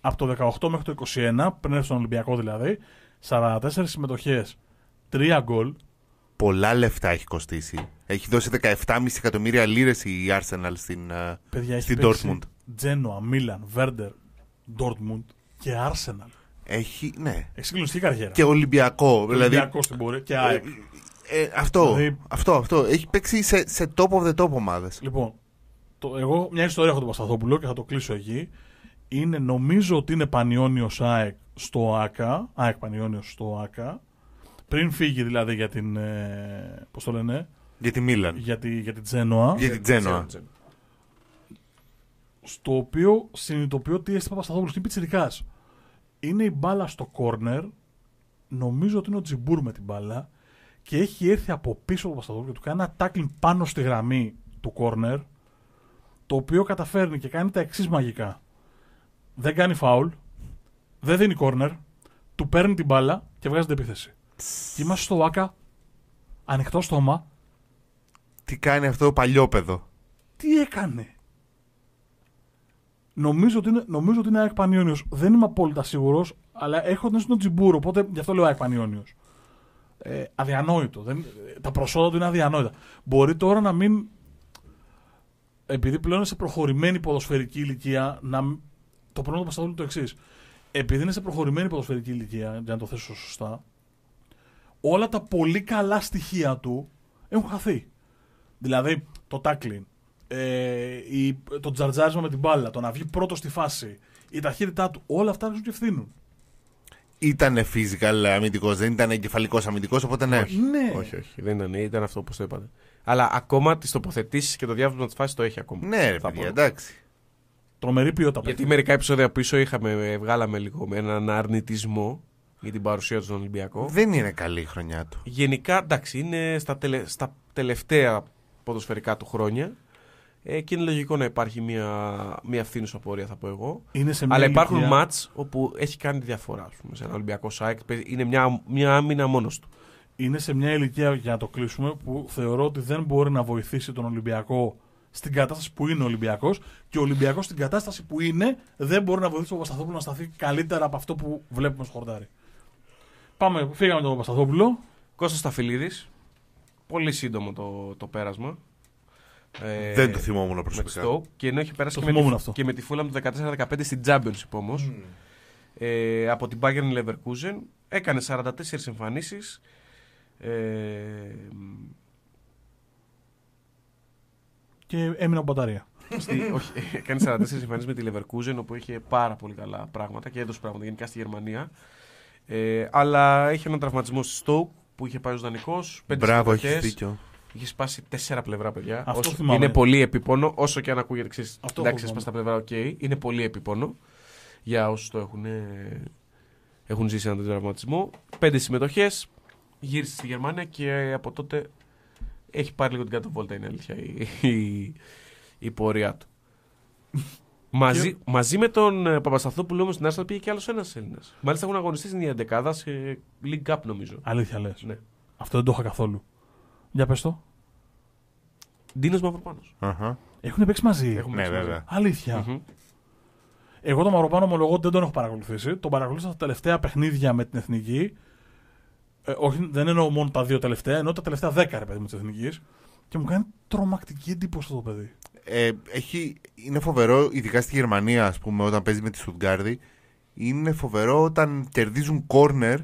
S2: από το 18 μέχρι το 21, πριν έρθει στον Ολυμπιακό δηλαδή, 44 συμμετοχές, 3 γκολ,
S3: Πολλά λεφτά έχει κοστίσει. Έχει δώσει 17,5 εκατομμύρια λίρες η Arsenal στην, ε,
S2: Παιδιά, έχει
S3: στην
S2: παίξει
S3: Dortmund.
S2: Τζένοα, Μίλαν, Βέρντερ, Dortmund και Arsenal.
S3: Έχει, ναι.
S2: Έχει συγκλονιστική καριέρα.
S3: Και Ολυμπιακό. Δηλαδή,
S2: Ολυμπιακός στην πορεία και ΑΕΚ.
S3: ε, αυτό,
S2: Δηλαδή-
S3: αυτό, αυτό. Έχει παίξει σε, σε top of the top ομάδες.
S2: Λοιπόν, το, εγώ μια ιστορία έχω τον Πασταθόπουλο και θα το κλείσω εκεί. Είναι, νομίζω ότι είναι Πανιόνιος ΑΕΚ στο ΆΚΑ. ΑΕΚ Πανιόνιος στο ΆΚΑ. Πριν φύγει δηλαδή για την. Ε, πώς το λένε,
S3: Για τη Μίλαν.
S2: για, τη, για την Τζένοα.
S3: Για την Τζένοα.
S2: Στο οποίο συνειδητοποιώ ότι έστει Παπασταθόπουλο είναι πιτσιρικάς. Είναι η μπάλα στο κόρνερ. Νομίζω ότι είναι ο Τζιμπούρ με την μπάλα. Και έχει έρθει από πίσω ο Παπασταθόπουλο και του κάνει ένα tackling πάνω στη γραμμή του κόρνερ. Το οποίο καταφέρνει και κάνει τα εξής μαγικά. Δεν κάνει φάουλ. Δεν δίνει κόρνερ. Του παίρνει την μπάλα και βγάζει την επίθεση. Και είμαστε στο ΟΑΚΑ. Ανοιχτό στόμα.
S3: Τι κάνει αυτό το παλιόπαιδο;
S2: Τι έκανε; Νομίζω ότι είναι, νομίζω ότι είναι ΑΕΚ Πανιόνιος. Δεν είμαι απόλυτα σίγουρος, αλλά έχω την στον Τζιμπούρ, οπότε γι' αυτό λέω ΑΕΚ Πανιόνιος. Ε, αδιανόητο. Δεν, ε, τα προσόντα του είναι αδιανόητα. Μπορεί τώρα να μην. Επειδή πλέον είναι σε προχωρημένη ποδοσφαιρική ηλικία, να, μ- το πρόβλημα του Πασταδούλου είναι το εξής. Επειδή είναι σε προχωρημένη ποδοσφαιρική ηλικία, για να το θέσω σωστά, όλα τα πολύ καλά στοιχεία του έχουν χαθεί. Δηλαδή το tackling, ε, η, το τζαρτζάρισμα με την μπάλα, το να βγει πρώτος στη φάση, η ταχύτητά του, όλα αυτά αρχίζουν και ευθύνουν.
S3: Ήταν physical αμυντικός, δεν ήταν εγκεφαλικός αμυντικός, οπότε ναι.
S2: Ναι.
S1: Όχι, όχι. Δεν ήταν, ήταν αυτό που το είπατε. Αλλά ακόμα τις τοποθετήσεις και το διάβασμα της φάσης το έχει ακόμα.
S3: Ναι, ρε
S1: Θα
S3: παιδιά,
S1: πω.
S3: εντάξει.
S2: Τρομερή ποιότητα.
S1: Γιατί
S2: παίκτη.
S1: μερικά επεισόδια πίσω είχαμε, βγάλαμε λίγο με έναν αρνητισμό για την παρουσία του στον Ολυμπιακό.
S3: Δεν είναι καλή η χρονιά του.
S1: Γενικά, εντάξει, είναι στα, τελε, στα τελευταία ποδοσφαιρικά του χρόνια ε, και είναι λογικό να υπάρχει μια, μια φθήνουσα πορεία, θα πω εγώ.
S2: Είναι σε μια
S1: Αλλά υπάρχουν
S2: ηλικία-
S1: μάτς όπου έχει κάνει τη διαφορά. Ας πούμε, σε ένα Ολυμπιακό ΣΑΕΚ είναι μια, μια άμυνα μόνος του.
S2: είναι σε μια ηλικία, για να το κλείσουμε, που θεωρώ ότι δεν μπορεί να βοηθήσει τον Ολυμπιακό στην κατάσταση που είναι ο Ολυμπιακός και ο Ολυμπιακός στην κατάσταση που είναι δεν μπορεί να βοηθήσει τον Παπασταθόπουλο να σταθεί καλύτερα από αυτό που βλέπουμε στο χορτάρι. Πάμε, φύγαμε τον Παπασταθόπουλο.
S1: Κώστας Σταφυλίδης. Πολύ σύντομο το, το πέρασμα. Ε,
S3: δεν το θυμόμουν
S1: με τη
S3: προσωπικά.
S1: Stoke. Και ενώ έχει περάσει
S2: Το
S1: και με,
S2: θυμόμουν
S1: τη,
S2: αυτό.
S1: και με τη Fulham του 14-15 στην Championship όμως. Ε, από την Bayern Leverkusen. Έκανε 44 εμφανίσεις. Ε,
S2: Και έμεινα από μπαταρία.
S1: στη, όχι, *laughs* έκανε 44 εμφανίσεις με τη Leverkusen όπου είχε πάρα πολύ καλά πράγματα και έδωσε πράγματα γενικά στη Γερμανία. Ε, αλλά είχε έναν τραυματισμό στη Stoke που είχε πάει ως δανεικός. πέντε
S3: Μπράβο, έχεις
S1: συμμετοχές.
S3: δίκιο.
S1: Είχε σπάσει τέσσερα πλευρά, παιδιά.
S2: Αυτό
S1: Όσο-
S2: θυμάμαι.
S1: είναι πολύ επίπονο, όσο και αν ακούγεται. Ξέρεις,
S2: Αυτό
S1: εντάξει,
S2: έχω
S1: σπάσει τα πλευρά, οκ. Είναι πολύ επίπονο για όσους το έχουν, ε, έχουν ζήσει έναν τέτοιο τραυματισμό. Πέντε συμμετοχές. Γύρισε στη Γερμανία και από τότε έχει πάρει λίγο την κάτω βόλτα, είναι αλήθεια, η, η, η πορεία του. μαζί, μαζί με τον ε, Παπασταθόπουλο όμως στην Arsenal πήγε και άλλος ένας Έλληνας. Μάλιστα έχουν αγωνιστεί στην 11 σε League Cup, νομίζω.
S2: Αλήθεια λες.
S1: Ναι.
S2: Αυτό δεν το είχα καθόλου. Για πες το.
S1: Ντίνος Μαυροπάνος.
S3: Αχα.
S2: Έχουν παίξει μαζί.
S3: Ναι, βέβαια.
S2: Αλήθεια. Εγώ τον Μαυροπάνο ομολογώ ότι δεν τον έχω παρακολουθήσει. Τον παρακολούθησα τα τελευταία παιχνίδια με την εθνική. Ε, όχι, δεν εννοώ μόνο τα δύο τελευταία, εννοώ τα τελευταία δέκα ρε παιδί με της εθνικής. Και μου κάνει τρομακτική εντύπωση αυτό το παιδί.
S3: Ε, έχει, είναι φοβερό, ειδικά στη Γερμανία, ας πούμε, όταν παίζει με τη Στουτγκάρδη, είναι φοβερό όταν κερδίζουν κόρνερ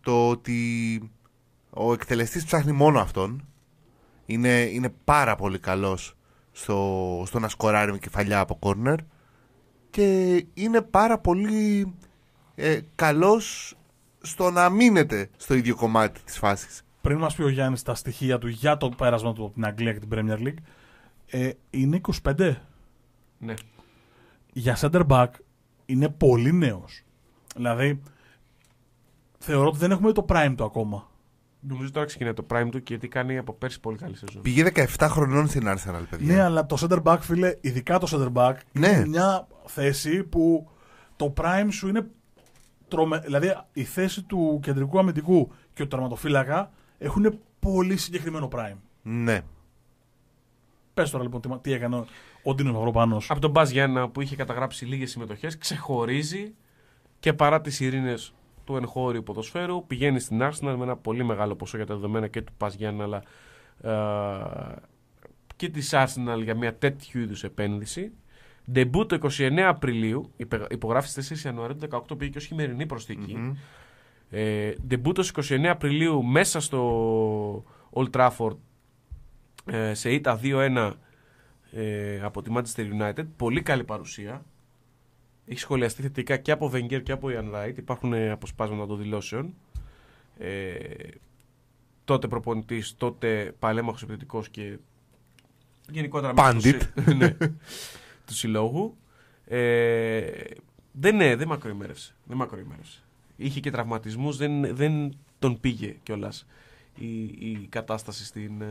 S3: το ότι ο εκτελεστής ψάχνει μόνο αυτόν. Είναι, είναι πάρα πολύ καλός στο, στο να σκοράρει με κεφαλιά από κόρνερ και είναι πάρα πολύ ε, καλός στο να μείνεται στο ίδιο κομμάτι της φάσης.
S2: Πριν μας πει ο Γιάννης τα στοιχεία του για το πέρασμα του από την Αγγλία και την Premier League, ε, είναι 25.
S1: Ναι.
S2: για center back είναι πολύ νέος. Δηλαδή, θεωρώ ότι δεν έχουμε το prime του ακόμα.
S1: Νομίζω τώρα ξεκινάει το prime του και γιατί κάνει από πέρσι πολύ καλή σεζόν.
S3: Πήγε 17 χρονών στην Arsenal, παιδιά.
S2: Ναι, αλλά το center back, φίλε, ειδικά το center back,
S3: Ναι.
S2: είναι μια θέση που το prime σου είναι. Τρομε... Δηλαδή, η θέση του κεντρικού αμυντικού και του τερματοφύλακα έχουν πολύ συγκεκριμένο prime.
S3: Ναι.
S2: Πες τώρα λοιπόν τι, τι έκανε ο Ντίνος Μαυροπάνος.
S1: Από τον Μπάζ Γιάννα που είχε καταγράψει λίγες συμμετοχές, ξεχωρίζει και παρά τις ειρήνες του εγχώριου ποδοσφαίρου, πηγαίνει στην Arsenal με ένα πολύ μεγάλο ποσό για τα δεδομένα και του Μπάζ Γιάννα, αλλά ε, και της Arsenal για μια τέτοιου είδους επένδυση. Ντεμπού το 29 Απριλίου, υπε- υπογράφεις στις 4 Ιανουαρίου του 18, πήγε και ως χειμερινή προσθήκη.
S3: Μμμ.
S1: Ε, Ντεμπού το 29 Απριλίου μέσα στο Old Trafford ε, σε ήττα 2-1 ε, από τη Manchester United. Πολύ καλή παρουσία. Έχει σχολιαστεί θετικά και από Wenger και από Ian Wright. Υπάρχουν ε, αποσπάσματα των δηλώσεων. Ε, τότε προπονητής, τότε παλέμαχος επιθετικός και γενικότερα μέσα στο
S3: Πάντιτ.
S1: συ- *laughs* ναι, του συλλόγου. Ε, δεν, ναι, δεν μακροημέρευσε. Δεν μακροημέρευσε. Είχε και τραυματισμούς, δεν, δεν τον πήγε κιόλας η, η κατάσταση στην, ε,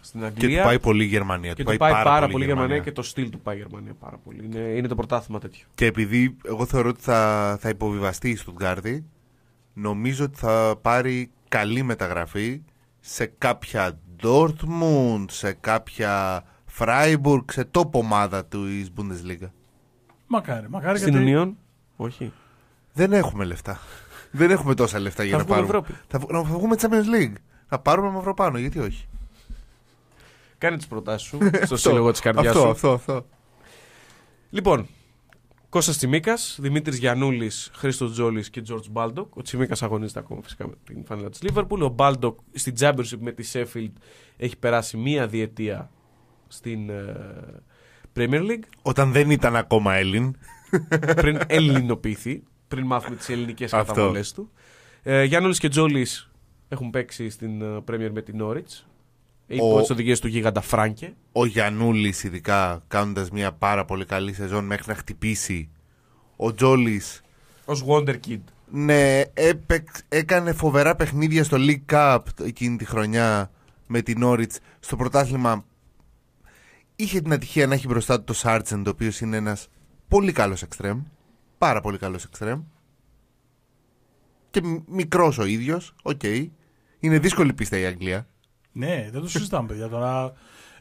S1: στην
S3: Και
S1: Αγγλία.
S3: του πάει πολύ η Γερμανία.
S1: Και του πάει πάρα, πολύ η Γερμανία και το στυλ του πάει η Γερμανία πάρα πολύ. Είναι, είναι το πρωτάθλημα τέτοιο.
S3: Και επειδή εγώ θεωρώ ότι θα, θα υποβιβαστεί η Στουτγκάρδη, νομίζω ότι θα πάρει καλή μεταγραφή σε κάποια Dortmund, σε κάποια Freiburg, σε top ομάδα του εις Bundesliga.
S2: Μακάρι, μακάρι
S1: Στην
S2: γιατί.
S1: Union, όχι.
S3: Δεν έχουμε λεφτά. Δεν έχουμε τόσα λεφτά για
S1: Θα
S3: να
S1: βγούμε
S3: πάρουμε.
S1: Ευρώπη.
S3: Θα, βγ- να βγούμε Champions League. Θα πάρουμε Μαυροπάνο, γιατί όχι.
S1: Κάνε τις προτάσεις σου *laughs* στο σύλλογο της καρδιάς
S3: αυτό,
S1: σου.
S3: αυτό, αυτό.
S1: Λοιπόν, Κώστας Τσιμίκας, Δημήτρης Γιαννούλης, Χρήστος Τζόλης και George Μπάλντοκ. Ο Τσιμίκας αγωνίζεται ακόμα φυσικά με την φανέλα της Liverpool. Ο Μπάλντοκ στην Championship με τη Sheffield έχει περάσει μία διετία στην ε, Premier League.
S3: Όταν δεν ήταν ακόμα Έλλην.
S1: πριν ελληνοποιηθεί, πριν μάθουμε τις ελληνικές
S3: Αυτό.
S1: καταβολές του. Ε, Γιάννουλης και Τζόλης έχουν παίξει στην ε, Premier με την Norwich. Υπό
S3: Ο-
S1: τις οδηγίες του γίγαντα Φράγκε.
S3: Ο Γιαννούλης ειδικά κάνοντας μια πάρα πολύ καλή σεζόν μέχρι να χτυπήσει. Ο Τζόλης
S1: Ως Wonder Kid.
S3: Ναι, έπαιξ- έκανε φοβερά παιχνίδια στο League Cup εκείνη τη χρονιά με την Norwich. Στο πρωτάθλημα είχε την ατυχία να έχει μπροστά του το Sargent, ο οποίος είναι ένας πολύ καλός εξτρέμ. Πάρα πολύ καλός εξτρέμ. Και μ- μικρός ο ίδιος, οκ. Είναι δύσκολη πίστα η Αγγλία.
S2: Ναι, δεν το συζητάμε, παιδιά. Τώρα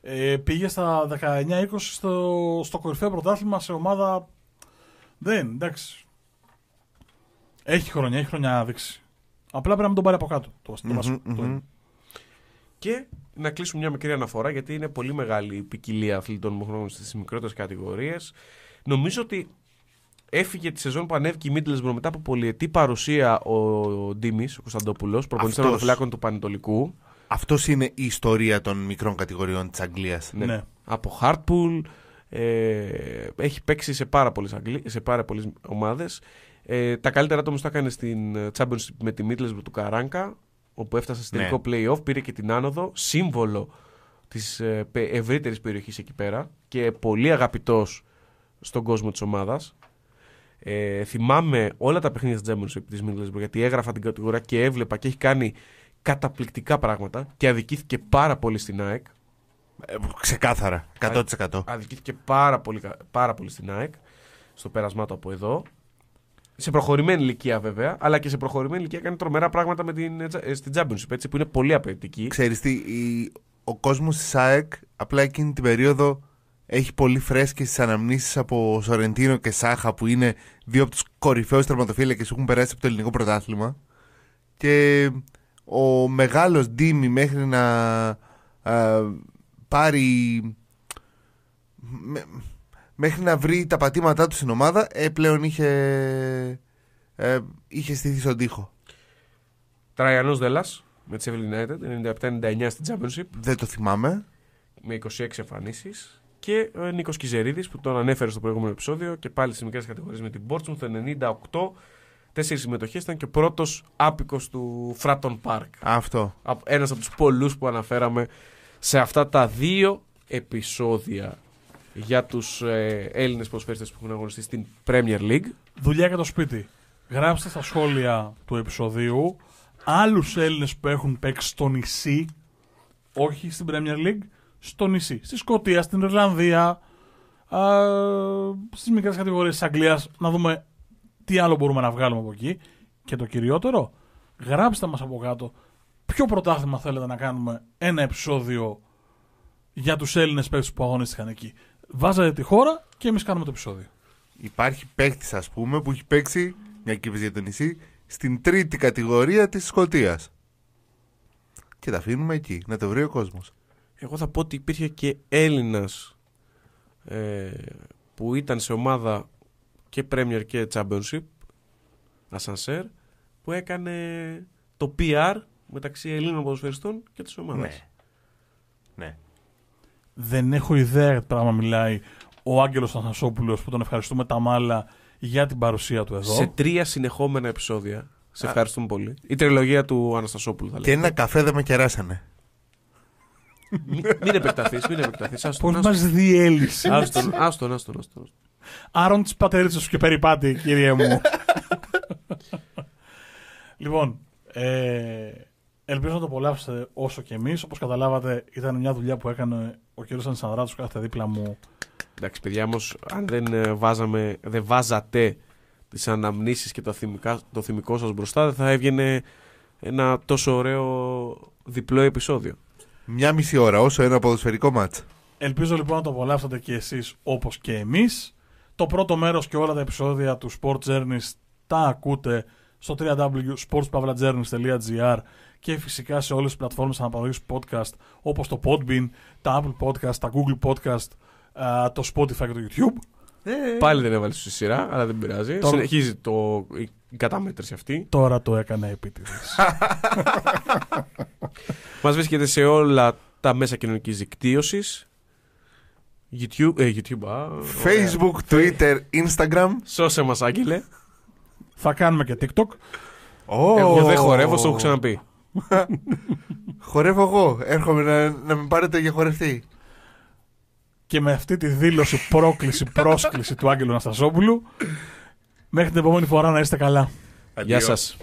S2: ε, πήγε στα 19-20 στο, στο κορυφαίο πρωτάθλημα σε ομάδα. Δεν, εντάξει. Έχει χρονιά, έχει χρονιά να δείξει. Απλά πρέπει να μην τον πάρει από κάτω. Το, το,
S3: Μμμ,
S2: βασικό, το
S3: μμμ.
S2: είναι.
S1: Και να κλείσουμε μια μικρή αναφορά γιατί είναι πολύ μεγάλη η ποικιλία αθλητών που έχουν στις μικρότερες κατηγορίες. Νομίζω ότι έφυγε τη σεζόν που ανέβηκε η Middlesbrough μετά από πολυετή παρουσία ο, ο Ντίμης, ο Κωνσταντόπουλος, προπονητής των
S3: Αυτός.
S1: Οροφυλάκων του Πανετολικού.
S3: Αυτός είναι η ιστορία των μικρών κατηγοριών της Αγγλίας.
S1: Ναι.
S2: Ναι.
S1: Από Hartpool. Ε, έχει παίξει σε πάρα πολλές, Αγγλί- σε πάρα πολλές ομάδες. Ε, τα καλύτερα του όμως τα έκανε στην ε, Championship με τη Middlesbrough του Καράνκα, όπου έφτασε στο
S3: Ναι.
S1: τελικό play-off, πήρε και την άνοδο, σύμβολο της ε, πε- ευρύτερης περιοχής εκεί πέρα και πολύ αγαπητός στον κόσμο της ομάδας. Ε, θυμάμαι όλα τα παιχνίδια της Championship της Middlesbrough, γιατί έγραφα την κατηγορία και έβλεπα και έχει κάνει καταπληκτικά πράγματα και αδικήθηκε πάρα πολύ στην ΑΕΚ.
S3: Ε, ξεκάθαρα, 100%.
S1: Αδικήθηκε πάρα πολύ, κα- πάρα πολύ στην ΑΕΚ στο πέρασμά του από εδώ. Σε προχωρημένη ηλικία βέβαια, αλλά και σε προχωρημένη ηλικία κάνει τρομερά πράγματα με την, ε, τσα- ε, στην Championship, έτσι, που είναι πολύ απαιτητική.
S3: Ξέρεις τι, η- ο κόσμος της ΑΕΚ απλά εκείνη την περίοδο έχει πολύ φρέσκες τις αναμνήσεις από Σορεντίνο και Σάχα που είναι δύο από τους κορυφαίους τερματοφύλακες που έχουν περάσει από το ελληνικό πρωτάθλημα και ο μεγάλος Ντίμη μέχρι να α, πάρει με- μέχρι να βρει τα πατήματά του στην ομάδα ε, πλέον είχε ε, είχε στηθεί στον τοίχο
S1: Τραϊανός Δέλλας με τη Sheffield United, 97-99 στην Championship,
S3: δεν το θυμάμαι
S1: με 26 εμφανίσεις. Και ο Νίκος Κιζερίδης που τον ανέφερε στο προηγούμενο επεισόδιο και πάλι στις μικρές κατηγορίες με την Portsmouth το 98. Τέσσερις συμμετοχές ήταν και ο πρώτος άπικος του Φράτον Πάρκ.
S3: αυτό
S1: Ένας από τους πολλούς που αναφέραμε σε αυτά τα δύο επεισόδια για τους ε, Έλληνες προσφέρτες που έχουν αγωνιστεί στην Premier League.
S2: Δουλειά για το σπίτι. Γράψτε στα σχόλια του επεισοδίου άλλους Έλληνες που έχουν παίξει στο νησί, όχι στην Premier League, στο νησί. Στη Σκωτία, στην Ιρλανδία, στις μικρές κατηγορίες της Αγγλίας, να δούμε τι άλλο μπορούμε να βγάλουμε από εκεί. Και το κυριότερο, γράψτε μας από κάτω ποιο πρωτάθλημα θέλετε να κάνουμε ένα επεισόδιο για τους Έλληνες παίκτες που αγωνίστηκαν εκεί. Βάζατε τη χώρα και εμείς κάνουμε το επεισόδιο.
S3: Υπάρχει παίκτης, ας πούμε, που έχει παίξει, μια και για το νησί, στην τρίτη κατηγορία της Σκωτίας. Και τα αφήνουμε εκεί, να το βρει ο κόσμος.
S1: Εγώ θα πω ότι υπήρχε και Έλληνας ε, που ήταν σε ομάδα και Premier και Championship, Ασανσέρ, που έκανε το PR μεταξύ Ελλήνων ποδοσφαιριστών και της ομάδας.
S3: Ναι. Ναι.
S2: Δεν έχω ιδέα για τι πράγμα μιλάει ο Άγγελος Αθανασόπουλος που τον ευχαριστούμε τα μάλα για την παρουσία του εδώ.
S1: Σε τρία συνεχόμενα επεισόδια. Σε ευχαριστούμε πολύ. Η τριλογία του Αναστασόπουλου θα
S3: Και
S1: λέγαμε.
S3: ένα καφέ δεν με κεράσανε.
S1: Μην, μην επεκταθείς, μην επεκταθείς. Άστον,
S2: Πώς μας
S1: άστον,
S2: διέλυσε.
S1: άστον, άστον, άστον, άστον.
S2: Άρον της πατερίτσας σου και περιπάτη, κύριε μου. *laughs* λοιπόν, ε, ελπίζω να το απολαύσετε όσο και εμείς. Όπως καταλάβατε, ήταν μια δουλειά που έκανε ο κύριος Ανσανδράτου κάθε δίπλα μου.
S1: Εντάξει, παιδιά, όμως, αν δεν, ε, βάζαμε, δεν βάζατε τις αναμνήσεις και το, θυμικά, το θυμικό σας μπροστά, δεν θα έβγαινε ένα τόσο ωραίο διπλό επεισόδιο.
S3: Μια μισή ώρα, όσο ένα ποδοσφαιρικό μάτς.
S2: Ελπίζω λοιπόν να το απολαύσατε και εσείς όπως και εμείς. Το πρώτο μέρος και όλα τα επεισόδια του Sport Journeys τα ακούτε στο www.sportspavlajourneys.gr και φυσικά σε όλες τις πλατφόρμες αναπαραγωγής podcast όπως το Podbean, τα Apple Podcast, τα Google Podcast, α, το Spotify και το YouTube.
S1: Πάλι δεν έβαλες στη σειρά, αλλά δεν πειράζει.
S2: Τώρα-
S1: Συνεχίζει το, η, η καταμέτρηση αυτή.
S2: Τώρα το έκανα επίτηδες. *laughs*
S1: Μας βρίσκεται σε όλα τα μέσα κοινωνικής δικτύωσης. YouTube, ε, YouTube, α, ωραία.
S3: Facebook, Twitter, Instagram.
S1: Σώσε μας, Άγγελε.
S2: Θα κάνουμε και TikTok.
S3: Oh.
S1: Εγώ δεν χορεύω, στο έχω ξαναπεί. *laughs*
S3: Χορεύω εγώ. Έρχομαι να, να με πάρετε για χορευτή.
S2: Και με αυτή τη δήλωση, πρόκληση, *laughs* πρόσκληση του Άγγελου Αναστασόπουλου, μέχρι την επόμενη φορά να είστε καλά.
S1: Γεια σας.